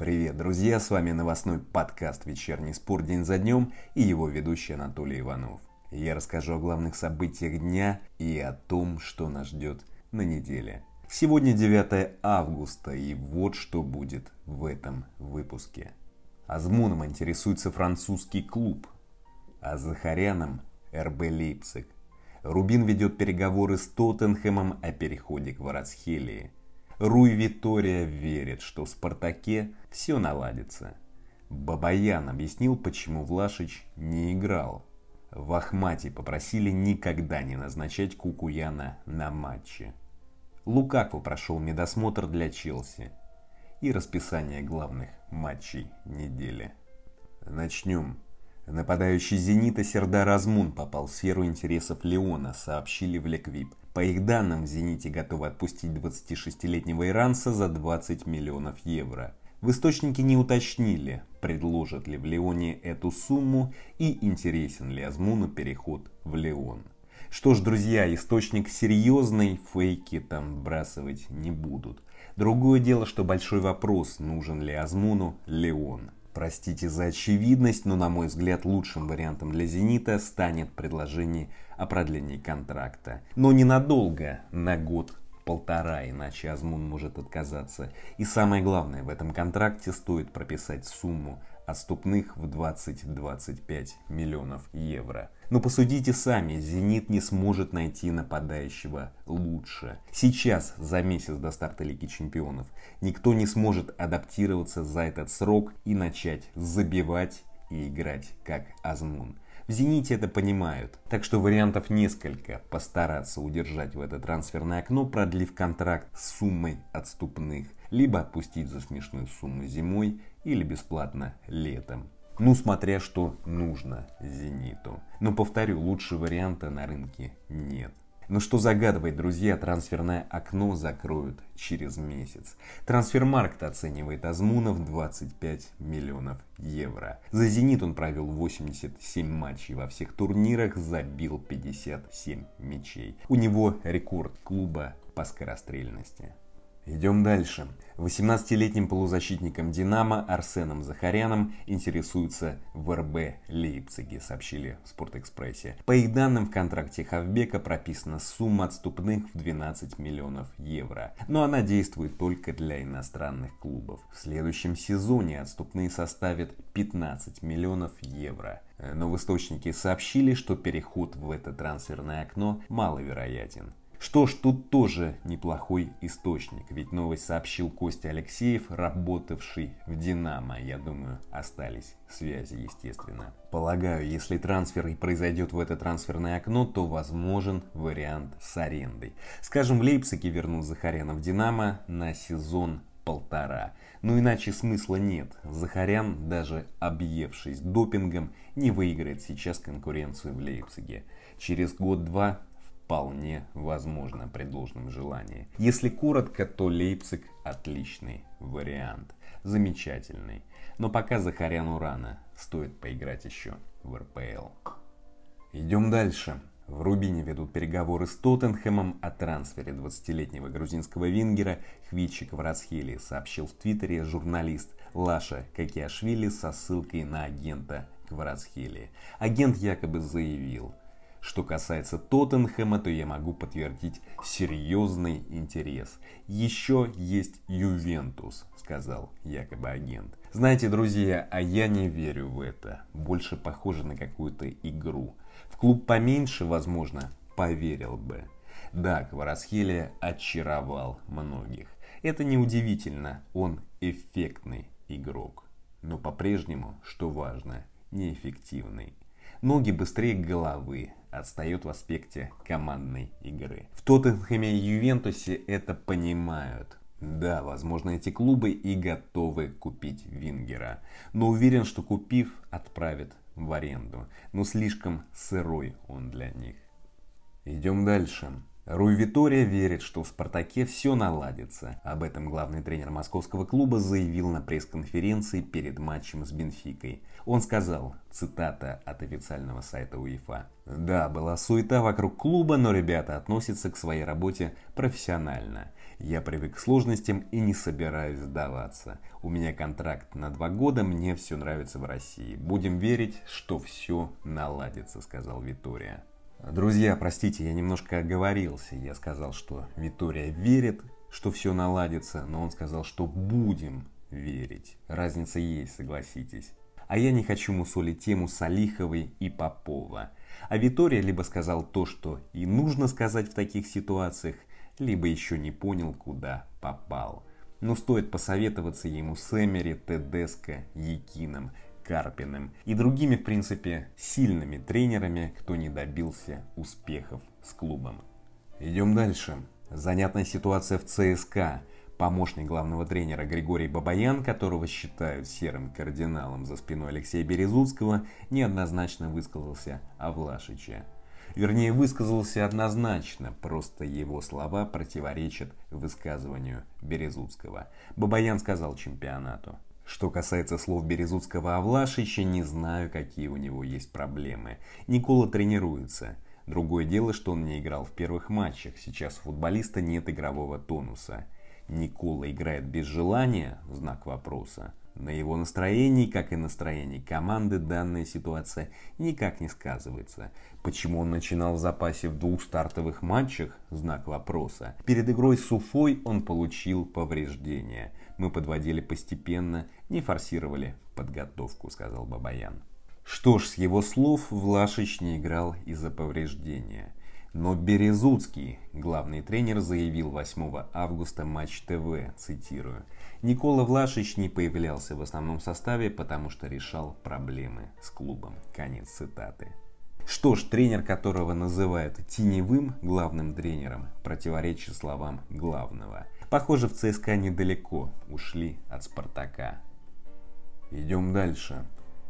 Привет, друзья! С вами новостной подкаст «Вечерний спор день за днем» и его ведущий Анатолий Иванов. Я расскажу о главных событиях дня и о том, что нас ждет на неделе. Сегодня 9 августа, и вот что будет в этом выпуске. Азмуном интересуется французский клуб, а Захаряном – РБ Лейпциг. Рубин ведет переговоры с Тоттенхэмом о переходе к Варацхелии – Руй Витория верит, что в «Спартаке» все наладится. Бабаян объяснил, почему Влашич не играл. В Ахмате попросили никогда не назначать Кукуяна на матче. Лукаку прошел медосмотр для Челси. И расписание главных матчей недели. Начнем. Нападающий «Зенита» Сердар Азмун попал в сферу интересов Леона, сообщили в Леквип. По их данным, в «Зените» готовы отпустить 26-летнего иранца за 20 миллионов евро. В источнике не уточнили, предложат ли в Леоне эту сумму и интересен ли Азмуну переход в Леон. Что ж, друзья, источник серьезный, фейки там бросать не будут. Другое дело, что большой вопрос, нужен ли Азмуну Леон. Простите за очевидность, но на мой взгляд лучшим вариантом для «Зенита» станет предложение о продлении контракта. Но ненадолго, на год полтора, иначе Азмун может отказаться. И самое главное, в этом контракте стоит прописать сумму отступных в 20-25 миллионов евро. Но посудите сами, «Зенит» не сможет найти нападающего лучше. Сейчас, за месяц до старта Лиги Чемпионов, никто не сможет адаптироваться за этот срок и начать забивать и играть как Азмун. В «Зените» это понимают, так что вариантов несколько постараться удержать в это трансферное окно, продлив контракт с суммой отступных, либо отпустить за смешную сумму зимой или бесплатно летом. Ну, смотря что нужно «Зениту». Но повторю, лучше варианта на рынке нет. Но что загадывает, друзья, трансферное окно закроют через месяц. Трансфермаркт оценивает Азмуна в 25 миллионов евро. За «Зенит» он провел 87 матчей во всех турнирах, забил 57 мячей. У него рекорд клуба по скорострельности. Идем дальше. 18-летним полузащитником «Динамо» Арсеном Захаряном интересуются в РБ Лейпциге, сообщили в Спортэкспрессе. По их данным, в контракте Хавбека прописана сумма отступных в 12 миллионов евро. Но она действует только для иностранных клубов. В следующем сезоне отступные составят 15 миллионов евро. Но в источнике сообщили, что переход в это трансферное окно маловероятен. Что ж, тут тоже неплохой источник, ведь новость сообщил Костя Алексеев, работавший в «Динамо». Я думаю, остались связи, естественно. Полагаю, если трансфер и произойдет в это трансферное окно, то возможен вариант с арендой. Скажем, в Лейпциге вернул Захаряна в «Динамо» на сезон полтора. Но иначе смысла нет. Захарян, даже объевшись допингом, не выиграет сейчас конкуренцию в Лейпциге. Через год-два вполне возможно при должном желании. Если коротко, то Лейпциг отличный вариант. Замечательный. Но пока Захаряну рано. Стоит поиграть еще в РПЛ. Идем дальше. В Рубине ведут переговоры с Тоттенхэмом о трансфере 20-летнего грузинского вингера Хвичи Кварацхели, сообщил в Твиттере журналист Лаша Какиашвили со ссылкой на агента Кварацхели. Агент якобы заявил, что касается Тоттенхэма, то я могу подтвердить серьезный интерес. Еще есть Ювентус, сказал якобы агент. Знаете, друзья, а я не верю в это. Больше похоже на какую-то игру. В клуб поменьше, возможно, поверил бы. Да, Кварасхелия очаровал многих. Это неудивительно, он эффектный игрок. Но по-прежнему, что важно, неэффективный. Ноги быстрее головы, отстает в аспекте командной игры. В Тоттенхэме и Ювентусе это понимают. Да, возможно, эти клубы и готовы купить Вингера. Но уверен, что купив, отправят в аренду. Но слишком сырой он для них. Идем дальше. Руй Витория верит, что в «Спартаке» все наладится. Об этом главный тренер московского клуба заявил на пресс-конференции перед матчем с Бенфикой. Он сказал, цитата от официального сайта УЕФА. «Да, была суета вокруг клуба, но ребята относятся к своей работе профессионально. Я привык к сложностям и не собираюсь сдаваться. У меня контракт на два года, мне все нравится в России. Будем верить, что все наладится», сказал Витория. Друзья, простите, я немножко оговорился. Я сказал, что Витория верит, что все наладится, но он сказал, что будем верить. Разница есть, согласитесь. А я не хочу мусолить тему Салиховой и Попова. А Витория либо сказал то, что и нужно сказать в таких ситуациях, либо еще не понял, куда попал. Но стоит посоветоваться ему с Эмери, Тедеско, Якином, Карпиным и другими, в принципе, сильными тренерами, кто не добился успехов с клубом. Идем дальше. Занятная ситуация в ЦСКА. Помощник главного тренера Григорий Бабаян, которого считают серым кардиналом за спиной Алексея Березутского, неоднозначно высказался о Влашиче. Вернее, высказался однозначно, просто его слова противоречат высказыванию Березутского. Бабаян сказал чемпионату – что касается слов Березутского о Влашиче, не знаю, какие у него есть проблемы. Никола тренируется. Другое дело, что он не играл в первых матчах. Сейчас у футболиста нет игрового тонуса. Никола играет без желания? Знак вопроса. На его настроении, как и настроении команды, данная ситуация никак не сказывается. Почему он начинал в запасе в двух стартовых матчах? Знак вопроса. Перед игрой с Уфой он получил повреждения. Мы подводили постепенно, не форсировали подготовку, сказал Бабаян. Что ж, с его слов Влашич не играл из-за повреждения. Но Березуцкий, главный тренер, заявил 8 августа Матч ТВ, цитирую, «Никола Влашич не появлялся в основном составе, потому что решал проблемы с клубом». Конец цитаты. Что ж, тренер, которого называют теневым главным тренером, противоречит словам главного – Похоже, в ЦСКА недалеко ушли от Спартака. Идем дальше.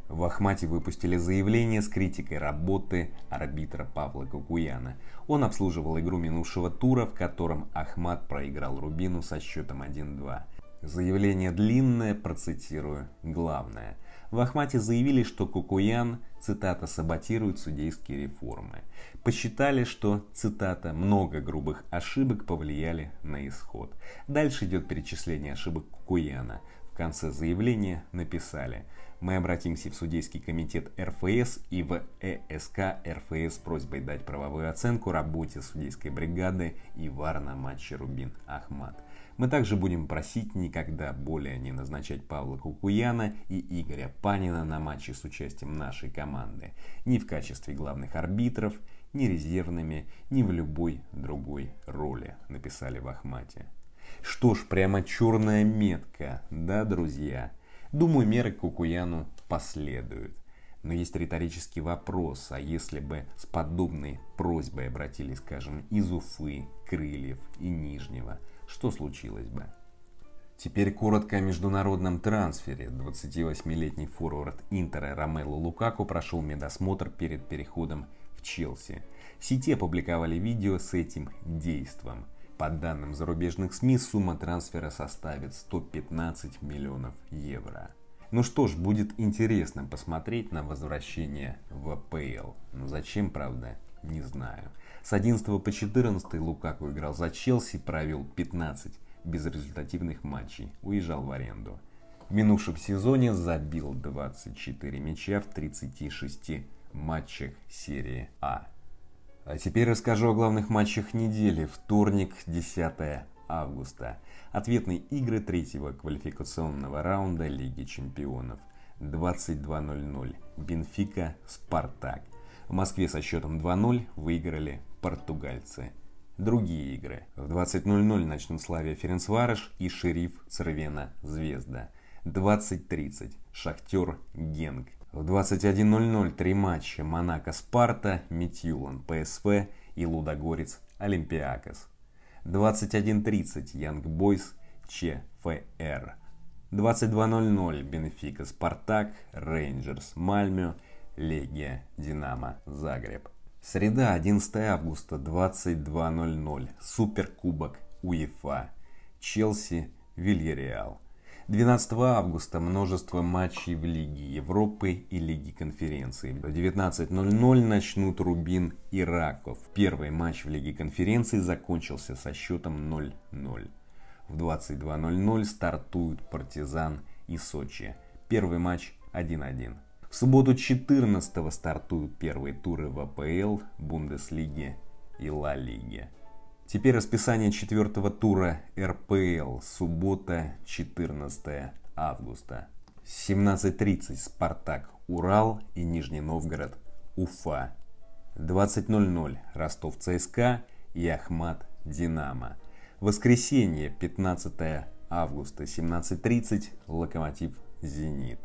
В Ахмате выпустили заявление с критикой работы арбитра Павла Кукуяна. Он обслуживал игру минувшего тура, в котором Ахмат проиграл Рубину со счетом 1-2. Заявление длинное, процитирую, главное. В Ахмате заявили, что Кукуян, цитата, саботирует судейские реформы. Посчитали, что, цитата, много грубых ошибок повлияли на исход. Дальше идет перечисление ошибок Кукуяна. Конце заявления написали мы обратимся в судейский комитет РФС и в ЭСК РФС с просьбой дать правовую оценку работе судейской бригады и ВАР на матче Рубин-Ахмат. Мы также будем просить никогда более не назначать Павла Кукуяна и Игоря Панина на матчи с участием нашей команды, ни в качестве главных арбитров, ни резервными, ни в любой другой роли, написали в Ахмате. Что ж, прямо черная метка, да, друзья? Думаю, меры Кукуяну последуют. Но есть риторический вопрос, а если бы с подобной просьбой обратились, скажем, из Уфы, Крыльев и Нижнего, что случилось бы? Теперь коротко о международном трансфере. 28-летний форвард Интера Ромело Лукаку прошел медосмотр перед переходом в Челси. В сети опубликовали видео с этим действом. По данным зарубежных СМИ, сумма трансфера составит 115 миллионов евро. Ну что ж, будет интересно посмотреть на возвращение в АПЛ. Но зачем, правда, не знаю. С 11 по 14 Лукаку играл за Челси, провел 15 безрезультативных матчей, уезжал в аренду. В минувшем сезоне забил 24 мяча в 36 матчах серии А. А теперь расскажу о главных матчах недели. Вторник, 10 августа. Ответные игры третьего квалификационного раунда Лиги чемпионов. 22.00. Бенфика, Спартак. В Москве со счетом 2-0 выиграли португальцы. Другие игры. В 20.00 начнут Славия Ференцварыш и Шериф Цервена Звезда. 20.30 Шахтер Генг. В 21.00 три матча Монако Спарта, Мидтьюлланн ПСВ и Лудогорец Олимпиакос. 21.30 Янг Бойс ЧФР. 22.00 Бенфика Спартак, Рейнджерс Мальмё, Легия Динамо Загреб. Среда, 11 августа, 22.00. Суперкубок УЕФА. Челси, Вильяреал. 12 августа множество матчей в Лиге Европы и Лиге конференций. В 19.00 начнут Рубин и Раков. Первый матч в Лиге конференций закончился со счетом 0-0. В 22.00 стартуют Партизан и Сочи. Первый матч 1-1. В субботу 14 стартуют первые туры в АПЛ, Бундеслиге и Ла Лиге. Теперь расписание четвертого тура РПЛ. Суббота, 14 августа. 17.30 Спартак, Урал и Нижний Новгород, Уфа. 20.00 Ростов ЦСКА и Ахмат Динамо. Воскресенье, 15 августа, 17.30 Локомотив Зенит.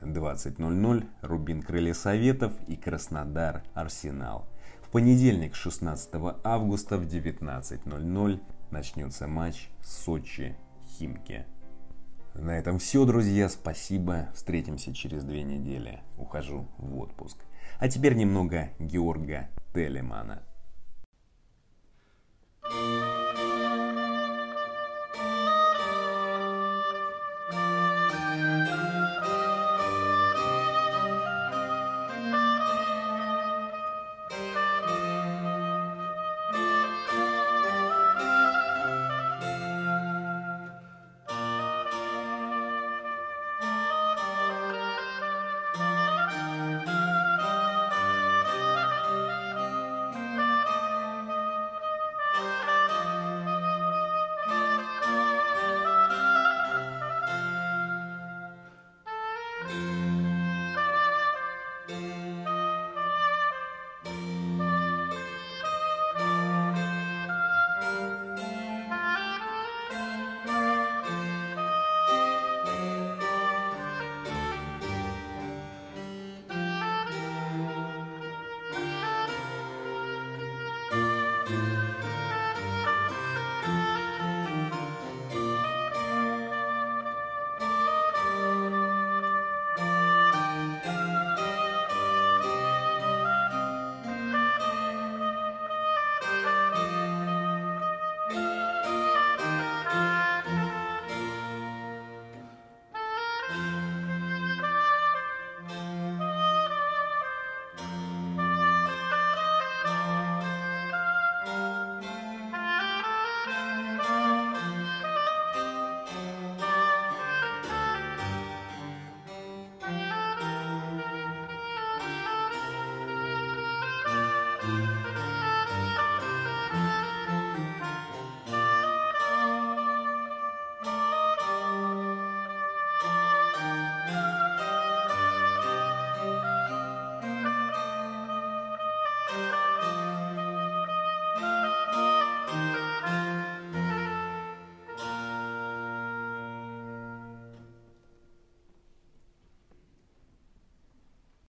20.00 Рубин Крылья Советов и Краснодар Арсенал понедельник, 16 августа в 19.00 начнется матч Сочи-Химки. На этом все, друзья. Спасибо. Встретимся через две недели. Ухожу в отпуск. А теперь немного Георга Телемана. thank you